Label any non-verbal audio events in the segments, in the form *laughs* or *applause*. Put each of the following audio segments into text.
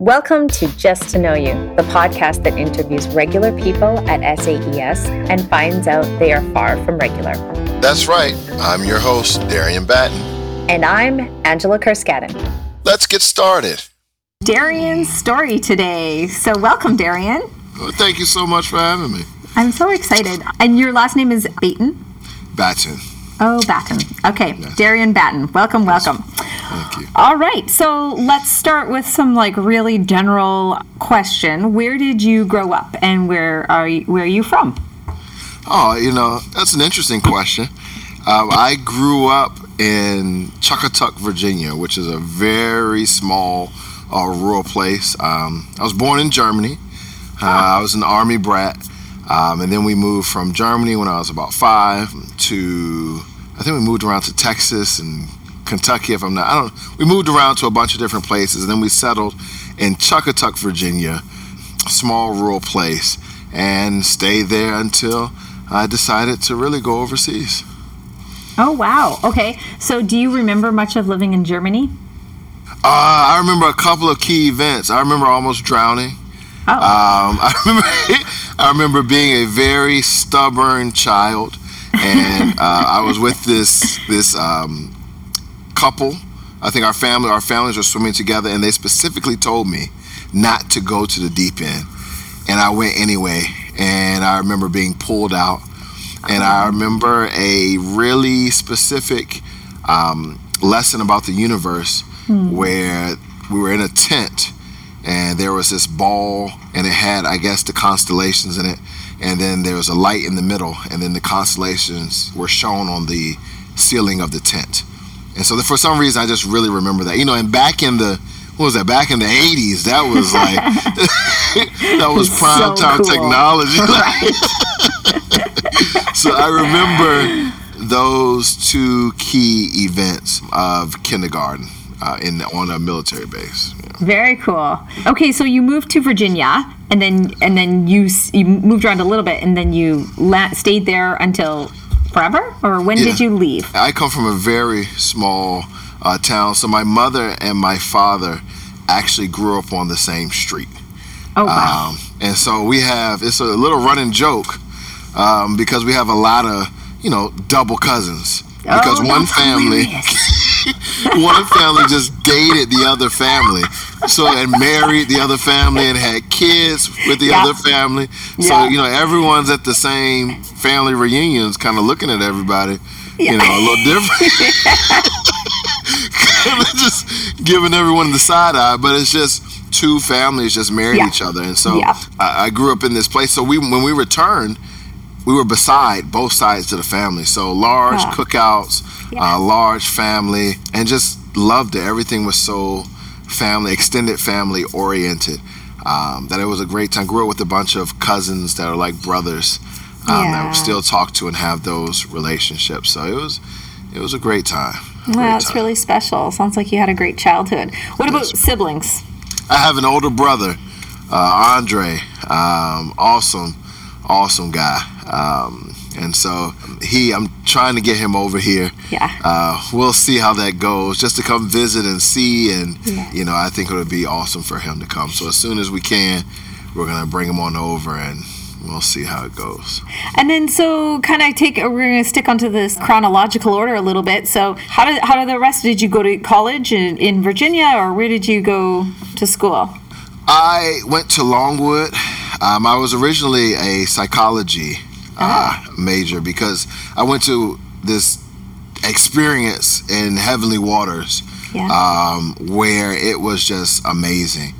Welcome to Just to Know You, the podcast that interviews regular people at SAES and finds out they are far from regular. That's right. I'm your host, Darian Batten. And I'm Angela Kerskaden. Let's get started. Darian's story today. So, welcome, Darian. Well, thank you so much for having me. I'm so excited. And your last name is Baton? Batten. Oh, Batten. Okay. Darian Batten. Welcome, welcome. Thank you. All right, so let's start with some like really general question. Where did you grow up, and where are you, where are you from? Oh, you know that's an interesting question. Um, I grew up in Chuckatuck, Virginia, which is a very small uh, rural place. Um, I was born in Germany. Uh, I was an army brat, um, and then we moved from Germany when I was about five to I think we moved around to Texas and Kentucky, if I'm not. I don't. We moved around to a bunch of different places, and then we settled in Chuckatuck, Virginia, a small rural place, and stayed there until I decided to really go overseas. Oh wow! Okay, so do you remember much of living in Germany? Uh, I remember a couple of key events. I remember almost drowning. Oh. Um, *laughs* I remember. I remember being a very stubborn child, and uh, I was with this this um, couple. I think our family, our families were swimming together, and they specifically told me not to go to the deep end, and I went anyway. And I remember being pulled out, and I remember a really specific um, lesson about the universe mm. where we were in a tent, and there was this ball, and it had, I guess, the constellations in it, and then there was a light in the middle, and then the constellations were shown on the ceiling of the tent. And so for some reason, I just really remember that. You know, and back in the what was that? Back in the '80s, that was *laughs* like *laughs* that was prime so time cool. technology. *laughs* so I remember those two key events of kindergarten uh, in on a military base. Very cool. Okay, so you moved to Virginia, and then and then you you moved around a little bit, and then you la- stayed there until forever, or when yeah. did you leave? I come from a very small uh, town, so my mother and my father actually grew up on the same street. Oh wow! Um, and so we have it's a little running joke um, because we have a lot of you know double cousins because oh, one family *laughs* one family just dated the other family so and married the other family and had kids with the yeah. other family yeah. so you know everyone's at the same family reunions kind of looking at everybody yeah. you know a little different *laughs* *laughs* just giving everyone the side eye but it's just two families just married each other and so I, I grew up in this place so we when we returned we were beside both sides of the family. So large yeah. cookouts, yeah. Uh, large family, and just loved it. Everything was so family, extended family oriented. Um, that it was a great time. Grew up with a bunch of cousins that are like brothers um, yeah. that we still talk to and have those relationships. So it was it was a great time. A wow, it's really special. Sounds like you had a great childhood. What about siblings? I have an older brother, uh, Andre. Um, awesome, awesome guy. Um, and so he, I'm trying to get him over here. Yeah. Uh, we'll see how that goes. Just to come visit and see, and yeah. you know, I think it would be awesome for him to come. So as soon as we can, we're gonna bring him on over and we'll see how it goes. And then, so kind of take, we're going to stick onto this chronological order a little bit. So, how did how did the rest? Did you go to college in, in Virginia, or where did you go to school? I went to Longwood. Um, I was originally a psychology uh, major because I went to this experience in Heavenly Waters yeah. um, where it was just amazing.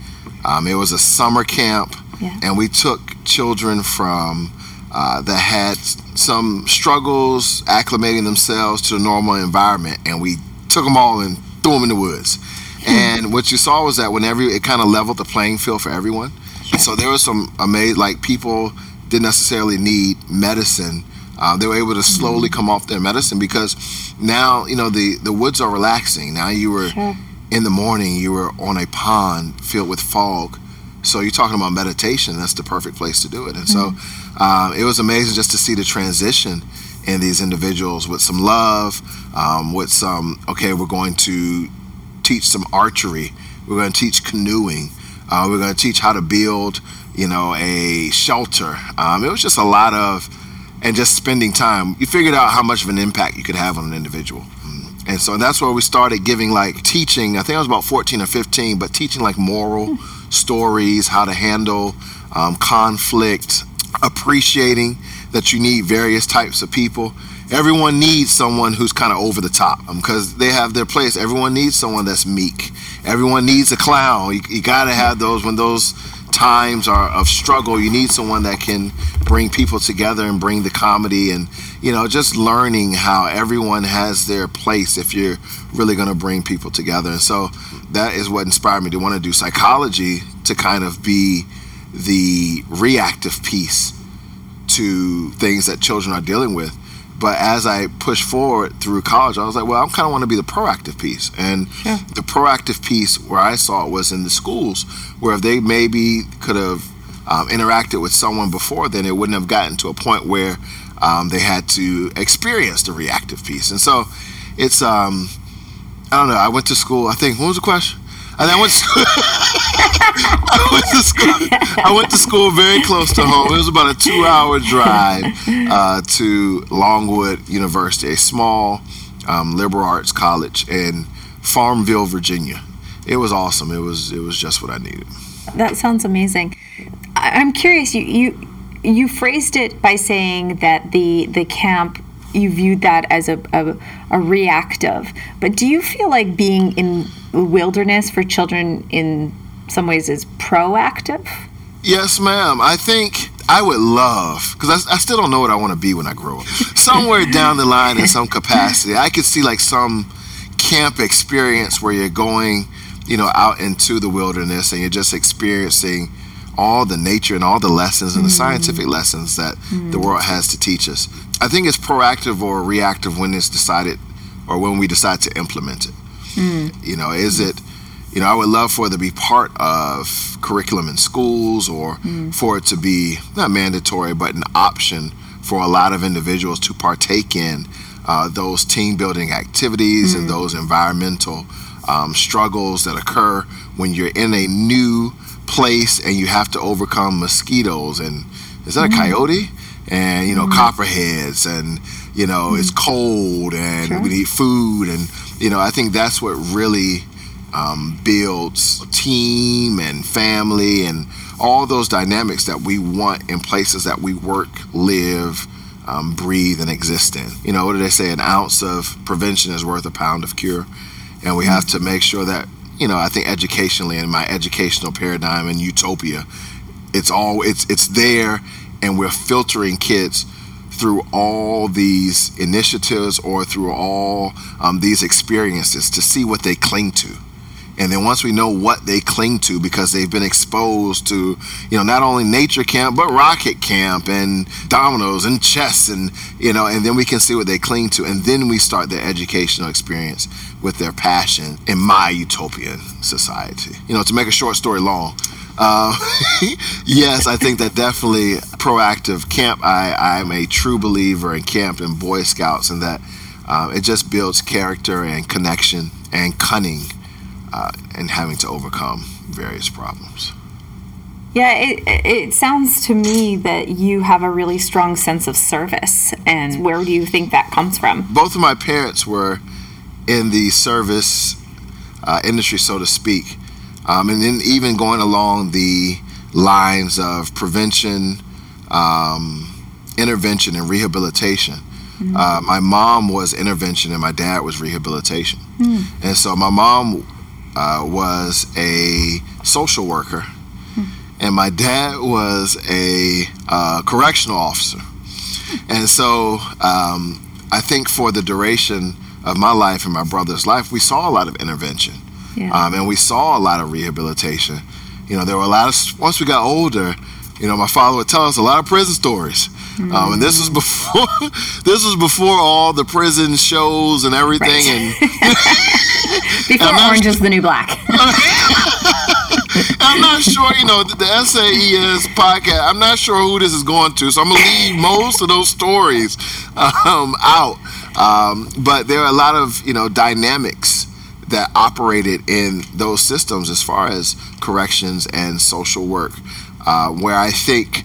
Um, it was a summer camp, yeah. and we took children from uh, that had some struggles acclimating themselves to the normal environment, and we took them all and threw them in the woods. Hmm. And what you saw was that whenever it kind of leveled the playing field for everyone. Sure. So there was some amazing, like people didn't necessarily need medicine. Uh, they were able to slowly mm-hmm. come off their medicine because now you know the the woods are relaxing. Now you were sure. in the morning, you were on a pond filled with fog. So you're talking about meditation. That's the perfect place to do it. And mm-hmm. so uh, it was amazing just to see the transition in these individuals with some love, um, with some okay, we're going to teach some archery, we're going to teach canoeing, Uh, we're going to teach how to build, you know, a shelter. Um, it was just a lot of, and just spending time. You figured out how much of an impact you could have on an individual. And so that's where we started giving like teaching. I think I was about 14 or 15, but teaching like moral stories, how to handle um, conflict, appreciating that you need various types of people. Everyone needs someone who's kind of over the top because um, they have their place. Everyone needs someone that's meek. Everyone needs a clown. You, you got to have those when those times are of struggle. You need someone that can bring people together and bring the comedy and you know just learning how everyone has their place if you're really going to bring people together. And so that is what inspired me to want to do psychology to kind of be the reactive piece to things that children are dealing with. But as I pushed forward through college, I was like, well, I kind of want to be the proactive piece. And yeah. the proactive piece where I saw it was in the schools, where if they maybe could have um, interacted with someone before, then it wouldn't have gotten to a point where um, they had to experience the reactive piece. And so it's, um, I don't know, I went to school, I think, what was the question? And I went to school. *laughs* I went to school. I went to school very close to home. It was about a two-hour drive uh, to Longwood University, a small um, liberal arts college in Farmville, Virginia. It was awesome. It was it was just what I needed. That sounds amazing. I'm curious. You you you phrased it by saying that the the camp you viewed that as a, a, a, reactive. But do you feel like being in wilderness for children in some ways is proactive? Yes, ma'am. I think I would love, because I, I, still don't know what I want to be when I grow up. Somewhere *laughs* down the line in some capacity, I could see like some camp experience where you're going, you know, out into the wilderness and you're just experiencing all the nature and all the lessons and the mm. scientific lessons that mm. the world has to teach us. I think it's proactive or reactive when it's decided or when we decide to implement it. Mm. You know, is it, you know, I would love for it to be part of curriculum in schools or mm. for it to be not mandatory, but an option for a lot of individuals to partake in uh, those team building activities mm. and those environmental um, struggles that occur when you're in a new place and you have to overcome mosquitoes and is that a mm. coyote? and you know mm-hmm. copperheads and you know mm-hmm. it's cold and sure. we need food and you know i think that's what really um, builds team and family and all those dynamics that we want in places that we work live um, breathe and exist in you know what do they say an ounce of prevention is worth a pound of cure and we have to mm-hmm. make sure that you know i think educationally in my educational paradigm in utopia it's all it's it's there and we're filtering kids through all these initiatives or through all um, these experiences to see what they cling to. And then once we know what they cling to because they've been exposed to, you know, not only nature camp, but rocket camp and dominoes and chess and, you know, and then we can see what they cling to. And then we start their educational experience with their passion in my utopian society. You know, to make a short story long, uh, *laughs* yes, I think that definitely proactive camp. I I'm a true believer in camp and Boy Scouts, and that uh, it just builds character and connection and cunning, uh, and having to overcome various problems. Yeah, it, it sounds to me that you have a really strong sense of service. And where do you think that comes from? Both of my parents were in the service uh, industry, so to speak. Um, and then even going along the lines of prevention, um, intervention, and rehabilitation. Mm-hmm. Uh, my mom was intervention and my dad was rehabilitation. Mm-hmm. And so my mom uh, was a social worker and my dad was a uh, correctional officer. And so um, I think for the duration of my life and my brother's life, we saw a lot of intervention. Yeah. Um, and we saw a lot of rehabilitation. You know, there were a lot of, once we got older, you know, my father would tell us a lot of prison stories. Mm-hmm. Um, and this was before, *laughs* this was before all the prison shows and everything. Right. And *laughs* *laughs* before Orange is the New Black. I'm not sure, you know, the, the SAES podcast, I'm not sure who this is going to, so I'm going to leave most of those stories um, out. Um, but there are a lot of, you know, dynamics that operated in those systems as far as corrections and social work, uh, where I think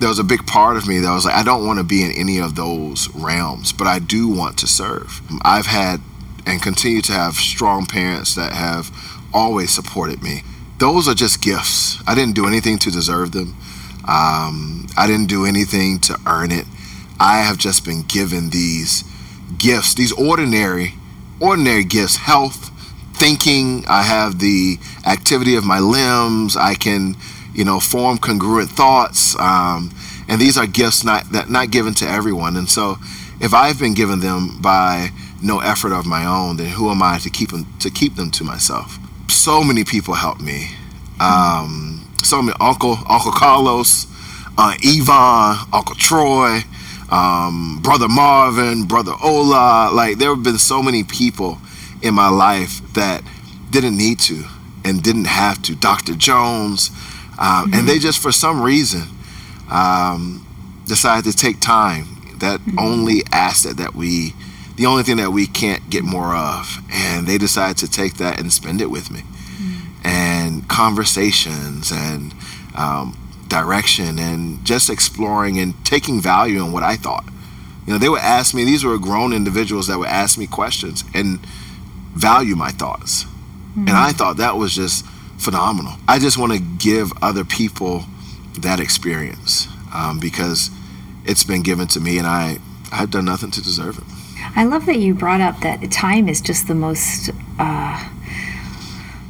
there was a big part of me that was like, I don't want to be in any of those realms, but I do want to serve. I've had and continue to have strong parents that have always supported me. Those are just gifts. I didn't do anything to deserve them. Um, I didn't do anything to earn it. I have just been given these gifts, these ordinary, ordinary gifts, health, thinking. I have the activity of my limbs. I can, you know, form congruent thoughts. Um, and these are gifts not that not given to everyone. And so, if I've been given them by no effort of my own, then who am I to keep them to keep them to myself? So many people helped me. Um, so many Uncle Uncle Carlos, uh, Yvonne, Uncle Troy, um, Brother Marvin, Brother Ola. Like there have been so many people in my life that didn't need to and didn't have to. Dr. Jones, um, mm-hmm. and they just for some reason um, decided to take time. That mm-hmm. only asset that we the only thing that we can't get more of. And they decided to take that and spend it with me. Mm. And conversations and um, direction and just exploring and taking value in what I thought. You know, they would ask me, these were grown individuals that would ask me questions and value my thoughts. Mm-hmm. And I thought that was just phenomenal. I just want to give other people that experience um, because it's been given to me and I, I've done nothing to deserve it. I love that you brought up that time is just the most uh,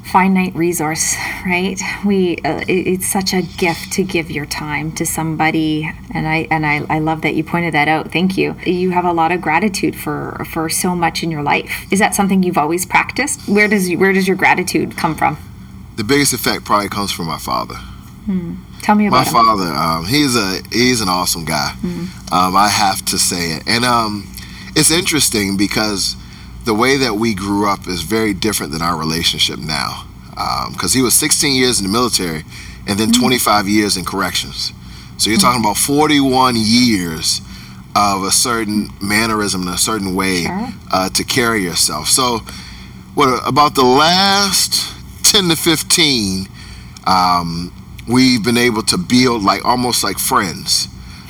finite resource, right? We uh, it, it's such a gift to give your time to somebody, and I and I, I love that you pointed that out. Thank you. You have a lot of gratitude for for so much in your life. Is that something you've always practiced? Where does where does your gratitude come from? The biggest effect probably comes from my father. Hmm. Tell me about my him. father. Um, he's a he's an awesome guy. Hmm. Um, I have to say it, and um, it's interesting because the way that we grew up is very different than our relationship now. Because um, he was 16 years in the military and then mm-hmm. 25 years in corrections. So you're mm-hmm. talking about 41 years of a certain mannerism and a certain way sure. uh, to carry yourself. So, what about the last 10 to 15, um, we've been able to build like almost like friends.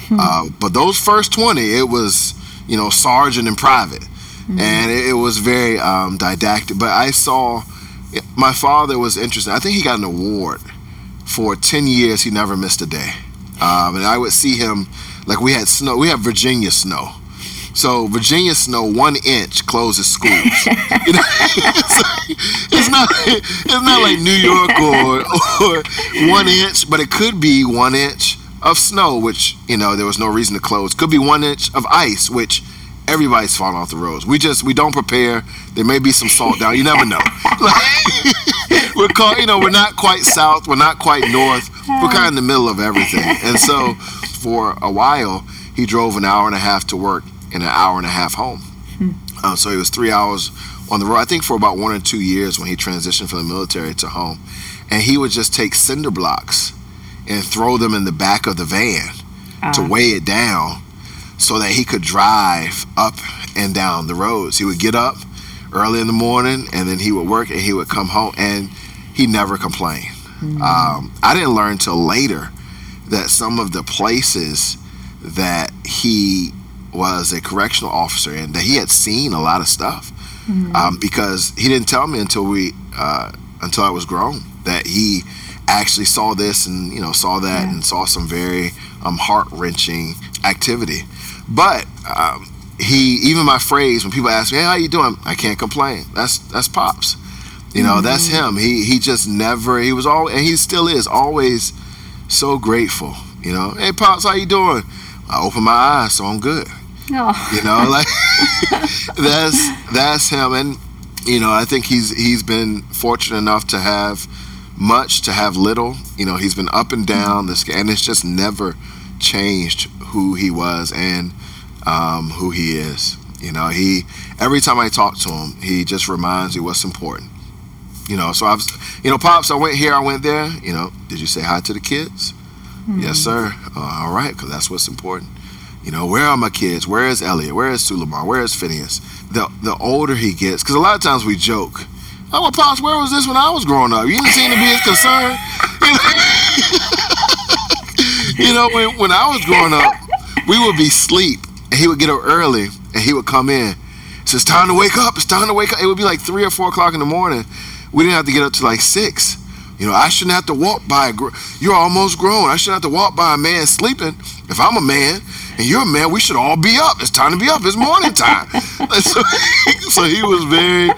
Hmm. Uh, but those first 20, it was you know, sergeant and private. Mm-hmm. And it, it, was very um, didactic. But I saw my father was interesting. I think he got an award for 10 years, he never missed a day. Um, and I would see him, like we had snow, we have Virginia snow. So Virginia snow, one inch closes schools. *laughs* you know, *laughs* it's, not it's not like New York or, or one inch, but it could be one inch of snow, which you know there was no reason to close. Could be one inch of ice, which everybody's falling off the roads. We just we don't prepare. There may be some salt down. You never know. *laughs* we're called, you know, we're not quite south. We're not quite north. We're kind of in the middle of everything. And so, for a while, he drove an hour and a half to work and an hour and a half home. Hmm. Uh, so he was three hours on the road. I think for about one or two years when he transitioned from the military to home, and he would just take cinder blocks and throw them in the back of the van uh to uh-huh. weigh it down so that he could drive up and down the roads. He would get up early in the morning and then he would work and he would come home and he never complained. Mm-hmm. Um, I didn't learn till later that some of the places that he was a correctional officer and that he had seen a lot of stuff mm-hmm. um, because he didn't tell me until we uh, until I was grown that he actually saw this and you know saw that yeah. and saw some very um, heart wrenching activity. But um, he even my phrase when people ask me, "Hey, how you doing?" I can't complain. That's that's pops. You know, mm-hmm. that's him. He he just never. He was all and he still is always so grateful. You know, hey pops, how you doing? I open my eyes, so I'm good. Oh. You know, *laughs* like *laughs* that's that's him, and you know, I think he's he's been fortunate enough to have much to have little. You know, he's been up and down this, and it's just never changed who he was and um, who he is. You know, he every time I talk to him, he just reminds me what's important. You know, so I've, you know, pops, I went here, I went there. You know, did you say hi to the kids? Mm-hmm. Yes, sir. Uh, all right, because that's what's important. You know, where are my kids? Where is Elliot? Where is Suleiman? Where is Phineas? The the older he gets, because a lot of times we joke Oh, well, pops, where was this when I was growing up? You didn't seem to be as concerned. *laughs* You know, when, when I was growing up, we would be asleep, and he would get up early, and he would come in. So it's time to wake up. It's time to wake up. It would be like three or four o'clock in the morning. We didn't have to get up to like six. You know, I shouldn't have to walk by. A gr- you're almost grown. I shouldn't have to walk by a man sleeping. If I'm a man and you're a man, we should all be up. It's time to be up. It's morning time. *laughs* so, *laughs* so he was very.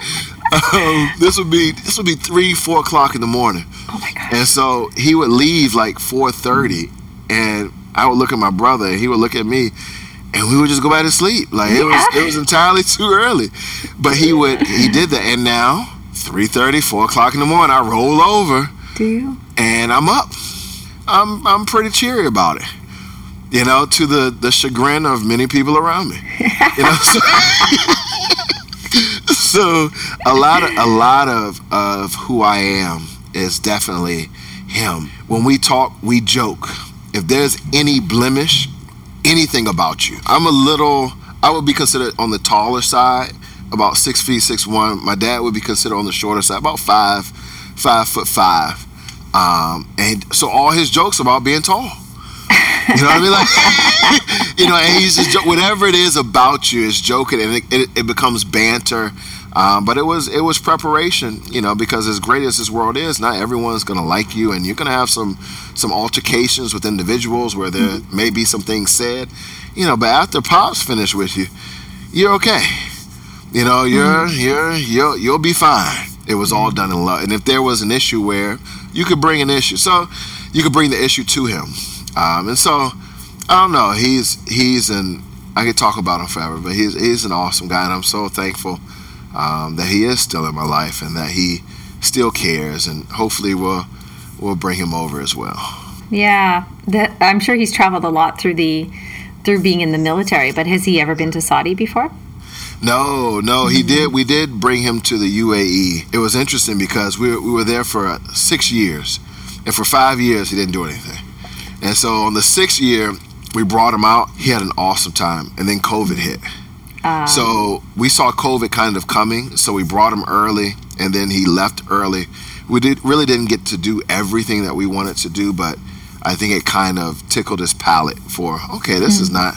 Um, this would be this would be three four o'clock in the morning. Oh my god. And so he would leave like 4:30, and I would look at my brother, and he would look at me, and we would just go back to sleep. Like it was it was entirely *laughs* too early, but he would he did that, and now 3:30, 4 o'clock in the morning, I roll over Do you? and I'm up. I'm I'm pretty cheery about it. You know, to the the chagrin of many people around me. You know, *laughs* so, so a lot of a lot of of who I am is definitely him. When we talk, we joke. If there's any blemish, anything about you, I'm a little. I would be considered on the taller side, about six feet six one. My dad would be considered on the shorter side, about five, five foot five. Um, and so all his jokes about being tall. You know what I mean? Like, *laughs* you know, and he's just jo- whatever it is about you is joking, and it, it, it becomes banter. Um, but it was it was preparation, you know, because as great as this world is, not everyone's gonna like you, and you're gonna have some some altercations with individuals where there may be some things said, you know. But after pops finished with you, you're okay. You know, you're you're you'll you'll be fine. It was all done in love, and if there was an issue where you could bring an issue, so you could bring the issue to him, um, and so I don't know. He's he's an I could talk about him forever, but he's he's an awesome guy, and I'm so thankful um, that he is still in my life and that he still cares, and hopefully we'll we'll bring him over as well. Yeah. That, I'm sure he's traveled a lot through the through being in the military, but has he ever been to Saudi before? No, no, he did. We did bring him to the UAE. It was interesting because we were, we were there for six years, and for five years he didn't do anything. And so on the sixth year, we brought him out. He had an awesome time, and then COVID hit. Ah. So we saw COVID kind of coming, so we brought him early, and then he left early. We did really didn't get to do everything that we wanted to do, but I think it kind of tickled his palate for okay, this is hmm. not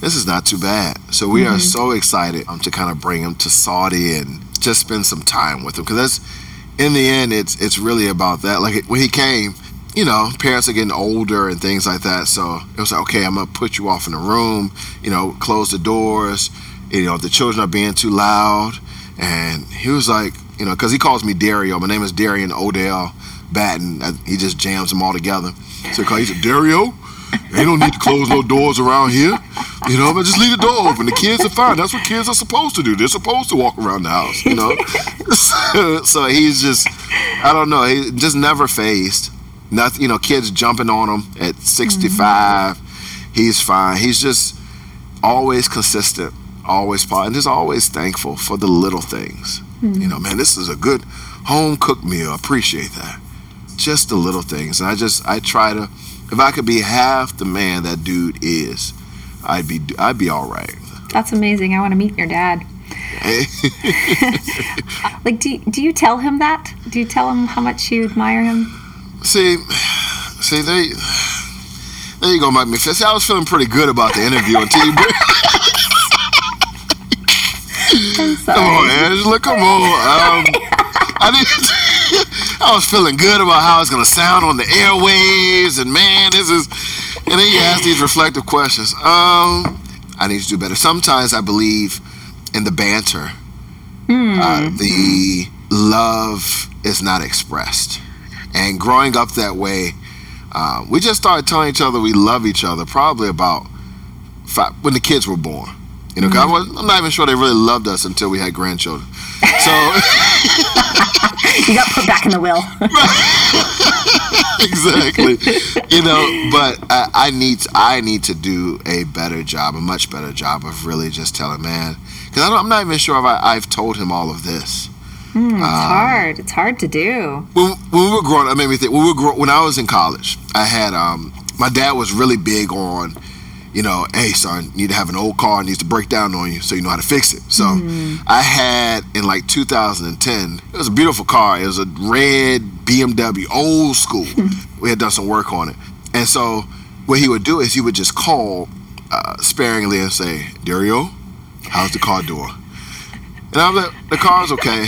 this is not too bad. So we are hmm. so excited um, to kind of bring him to Saudi and just spend some time with him because that's in the end it's it's really about that. Like it, when he came, you know, parents are getting older and things like that. So it was like, okay, I'm gonna put you off in a room, you know, close the doors. You know, the children are being too loud, and he was like, you know, because he calls me Dario. My name is Darian Odell Batten. He just jams them all together. So he said, Dario, they don't need to close no doors around here. You know, but just leave the door open. The kids are fine. That's what kids are supposed to do. They're supposed to walk around the house, you know? *laughs* so, so he's just, I don't know, he just never phased. Nothing, you know, kids jumping on him at 65. Mm-hmm. He's fine. He's just always consistent, always positive, and just always thankful for the little things. Mm-hmm. You know, man, this is a good home cooked meal. Appreciate that. Just the little things. And I just, I try to, if I could be half the man that dude is, I'd be, I'd be all right. That's amazing. I want to meet your dad. *laughs* *laughs* Like, do, do you tell him that? Do you tell him how much you admire him? See, see, they, there you go, Mike McPherson. See, I was feeling pretty good about the interview until you bring. Come on, Angela, come on. Um, I did. *laughs* I was feeling good about how it's gonna sound on the airwaves, and man, this is. And then you ask these reflective questions. Um, I need to do better. Sometimes I believe in the banter. Uh, the love is not expressed, and growing up that way, uh, we just started telling each other we love each other probably about five, when the kids were born. You know, was, I'm not even sure they really loved us until we had grandchildren. So. *laughs* You got put back in the will. *laughs* exactly. You know, but I, I need to, I need to do a better job, a much better job of really just telling man, because I'm not even sure if I, I've told him all of this. It's hard. It's hard to do. When, when we were growing, up, it made me think. When we were grow, when I was in college, I had um, my dad was really big on you know, hey son, you need to have an old car needs to break down on you so you know how to fix it. So I had in like 2010, it was a beautiful car. It was a red BMW, old school. *laughs* we had done some work on it, and so what he would do is he would just call uh, sparingly and say, Dario, how's the car doing? And I was like, the car's okay.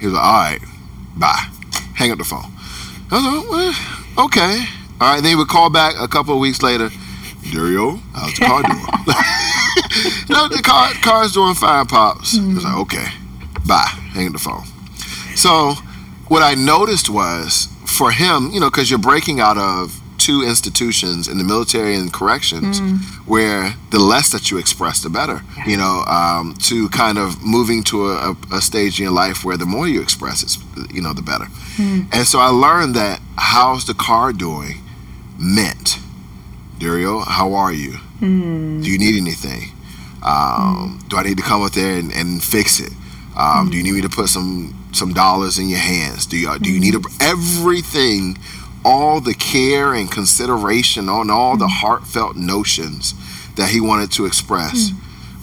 He was like, all right, bye. Hang up the phone. I was like, well, okay. All right, then he would call back a couple of weeks later. Dario, how's the car doing? *laughs* no, the car car's doing fine, pops. He was like, okay, bye. Hang up the phone. So what I noticed was for him, you know, because you're breaking out of two institutions in the military and corrections where the less that you express, the better. You know, um, to kind of moving to a, a, stage in your life where the more you express, it's, you know, the better. And so I learned that how's the car doing meant, Dario, how are you? Do you need anything? Um, Do I need to come up there and, and fix it? Um, Do you need me to put some some dollars in your hands? Do you do you need a, everything? All the care and consideration on all the heartfelt notions that he wanted to express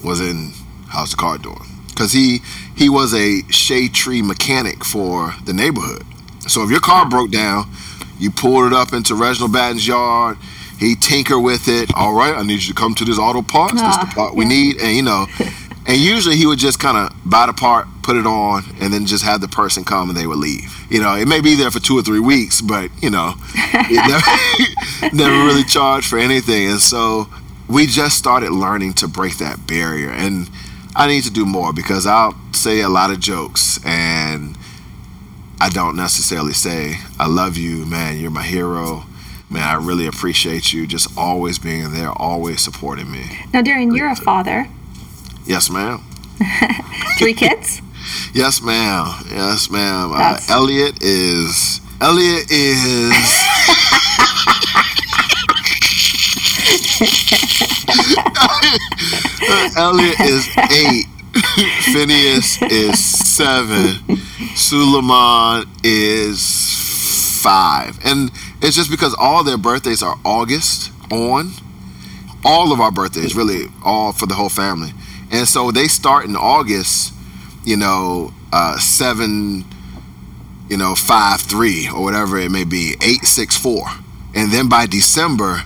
was in how's the car doing? Because he he was a shade tree mechanic for the neighborhood. So if your car broke down, you pulled it up into Reginald Batten's yard. He tinker with it. All right, I need you to come to this auto parts. This the Ah, part we need, and you know, *laughs* and usually he would just kind of buy the part, put it on, and then just have the person come and they would leave. You know, it may be there for two or three weeks, but you know, it *laughs* never, *laughs* never really charged for anything. And so we just started learning to break that barrier. And I need to do more because I'll say a lot of jokes and I don't necessarily say, I love you, man, you're my hero. Man, I really appreciate you just always being there, always supporting me. Now, Darian, you're a father. Yes, ma'am. *laughs* Three kids. *laughs* Yes, ma'am. Yes, ma'am. Uh, Elliot is. Elliot is. *laughs* Elliot is eight. Phineas is seven. Suleiman is five. And it's just because all their birthdays are August on. All of our birthdays, really, all for the whole family. And so they start in August, you know, uh, seven, you know, five, three, or whatever it may be, eight, six, four. And then by December,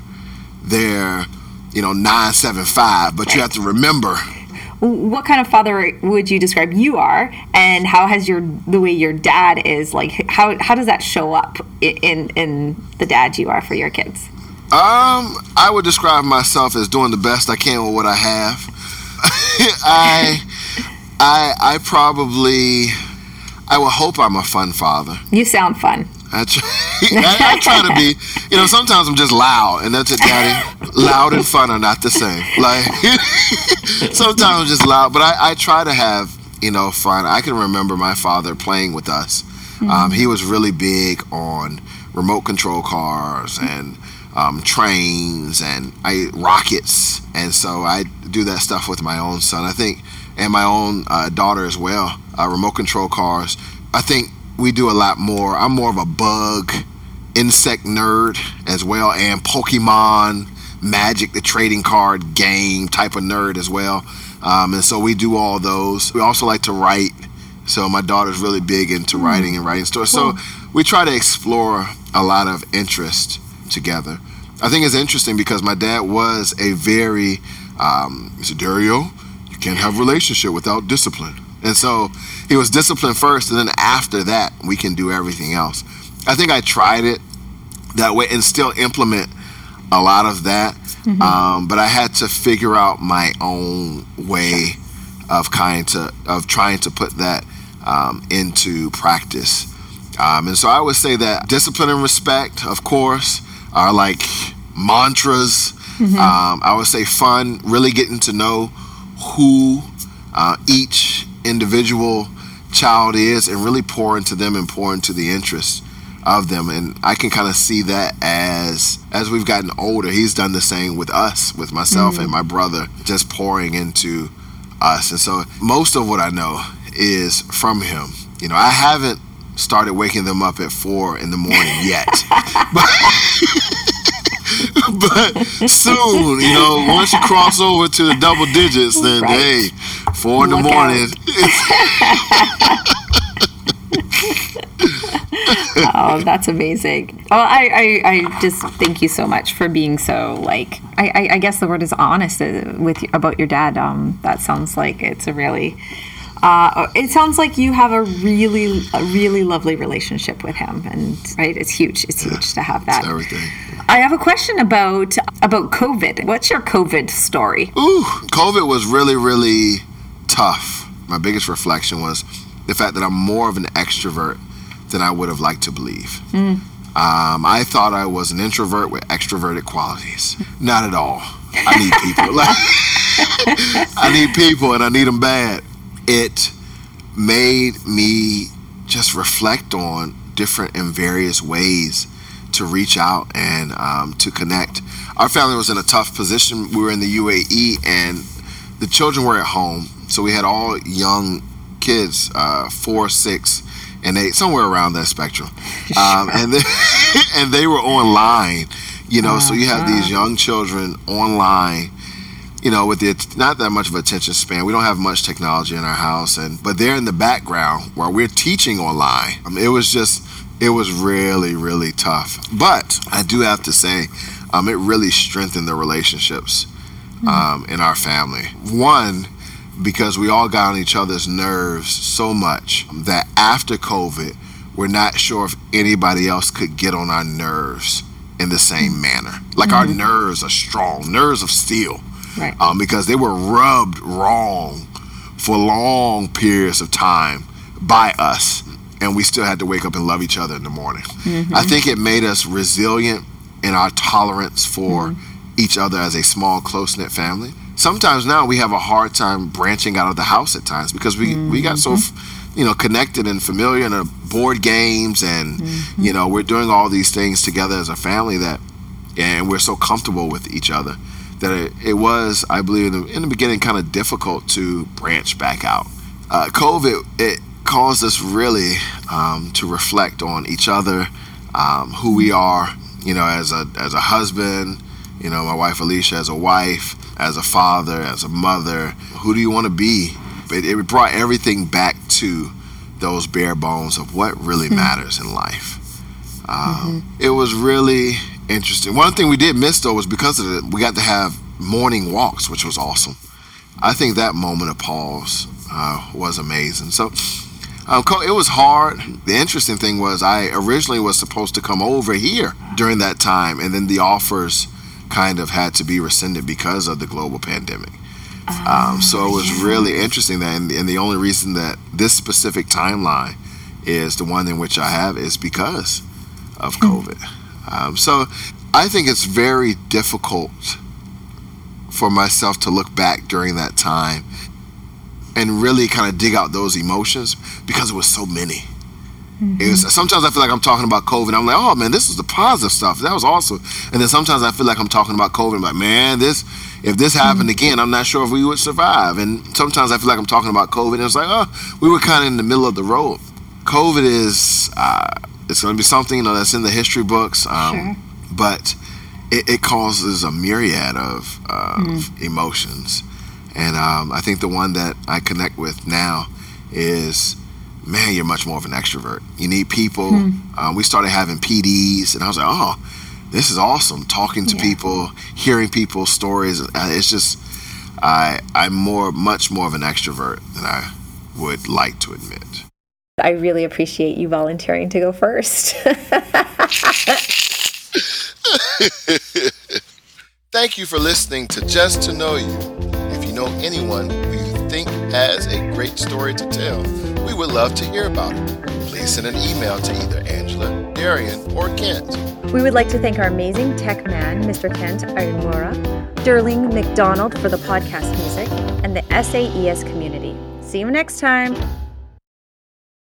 they're, you know, nine, seven, five. But you have to remember What kind of father would you describe you are, and how has your the way your dad is like? How how does that show up in in the dad you are for your kids? Um, I would describe myself as doing the best I can with what I have. *laughs* I, I, I probably, I would hope I'm a fun father. You sound fun. I try, *laughs* I, I try to be, you know, sometimes I'm just loud, and that's it, Daddy. loud and fun are not the same. Like, *laughs* sometimes I'm just loud, but I, I try to have, you know, fun. I can remember my father playing with us. Um, he was really big on remote control cars and um, trains and I, rockets, and so I do that stuff with my own son. I think, and my own uh, daughter as well. Uh, remote control cars. I think we do a lot more. I'm more of a bug, insect nerd as well, and Pokemon, Magic, the trading card game type of nerd as well. Um, and so we do all those. We also like to write. So my daughter's really big into writing and writing stories. So we try to explore a lot of interest together. I think it's interesting because my dad was a very, um, Mr. Dario, you can't have a relationship without discipline. And so he was disciplined first, and then after that, we can do everything else. I think I tried it that way and still implement a lot of that. Um, but I had to figure out my own way of kind to of trying to put that um, into practice. Um, and so I would say that discipline and respect, of course, are like mantras. Um, I would say fun, really getting to know who uh, each individual child is and really pour into them and pour into the interests of them. And i can kind of see that as as we've gotten older he's done the same with us with myself and my brother just pouring into us. And so most of what i know is from him. You know i haven't started waking them up at four in the morning yet but, *laughs* *laughs* but soon, you know, once you cross over to the double digits, then Right. hey, four in the morning. *laughs* oh, that's amazing. Well, I, I, I just thank you so much for being so like I, I, I guess the word is honest uh, with about your dad. Um, that sounds like it's a really. Uh, it sounds like you have a really, a really lovely relationship with him, and right, it's huge. It's huge to have that. Everything. I have a question about about COVID. What's your COVID story? Ooh, COVID was really, really tough. My biggest reflection was the fact that I'm more of an extrovert than I would have liked to believe. Um, I thought I was an introvert with extroverted qualities. Not at all. I need people. *laughs* I need people, and I need them bad. It made me just reflect on different and various ways to reach out and um, to connect. Our family was in a tough position. We were in the UAE, and the children were at home, so we had all young kids, uh, four, six, and eight, somewhere around that spectrum, *laughs* um, and they, *laughs* and they were online. You know, so you have these young children online you know, with the not that much of attention span. We don't have much technology in our house, and but they're in the background while we're teaching online. I mean, it was just, it was really, really tough. But I do have to say, um, it really strengthened the relationships um, in our family. One, because we all got on each other's nerves so much that after COVID, we're not sure if anybody else could get on our nerves in the same manner. Like our nerves are strong, nerves of steel Right. um, because they were rubbed wrong for long periods of time by us, and we still had to wake up and love each other in the morning. Mm-hmm. I think it made us resilient in our tolerance for mm-hmm. each other as a small, close knit family. Sometimes now we have a hard time branching out of the house at times because we, we got so, mm-hmm. f- you know, connected and familiar in the board games, and you know, we're doing all these things together as a family that, and we're so comfortable with each other that it, it was, I believe, in the, in the beginning, kind of difficult to branch back out. Uh, COVID it caused us really um, to reflect on each other, um, who we are, you know, as a as a husband, you know, my wife Alicia as a wife, as a father, as a mother. Who do you want to be? It, it brought everything back to those bare bones of what really matters in life. Um, It was really interesting. One thing we did miss though was because of it, we got to have morning walks, which was awesome. I think that moment of pause uh, was amazing. So um, it was hard. The interesting thing was I originally was supposed to come over here during that time, and then the offers kind of had to be rescinded because of the global pandemic. Um, so it was really interesting that, and, and the only reason that this specific timeline is the one in which I have is because of COVID. Um, so I think it's very difficult for myself to look back during that time and really kind of dig out those emotions because it was so many. It was, sometimes I feel like I'm talking about COVID. I'm like, oh man, this is the positive stuff. That was awesome. And then sometimes I feel like I'm talking about COVID. I'm like, man, this if this happened again, I'm not sure if we would survive. And sometimes I feel like I'm talking about COVID. And it's like, oh, we were kind of in the middle of the road. COVID is uh, it's going to be something you know that's in the history books. Um, Sure. But it, it causes a myriad of, of emotions. And um, I think the one that I connect with now is, man, you're much more of an extrovert. You need people. Um, we started having PDs, and I was like, oh, this is awesome. Talking to Yeah. people, hearing people's stories. Uh, It's just, I, I'm more, much more of an extrovert than I would like to admit. I really appreciate you volunteering to go first. *laughs* Thank you for listening to Just to Know You. If you know anyone who you think has a great story to tell, we would love to hear about it. Please send an email to either Angela, Darian, or Kent. we would like to thank our amazing tech man, Mr. Kent Arimura, Sterling McDonald for the podcast music, and the SAES community. See you next time.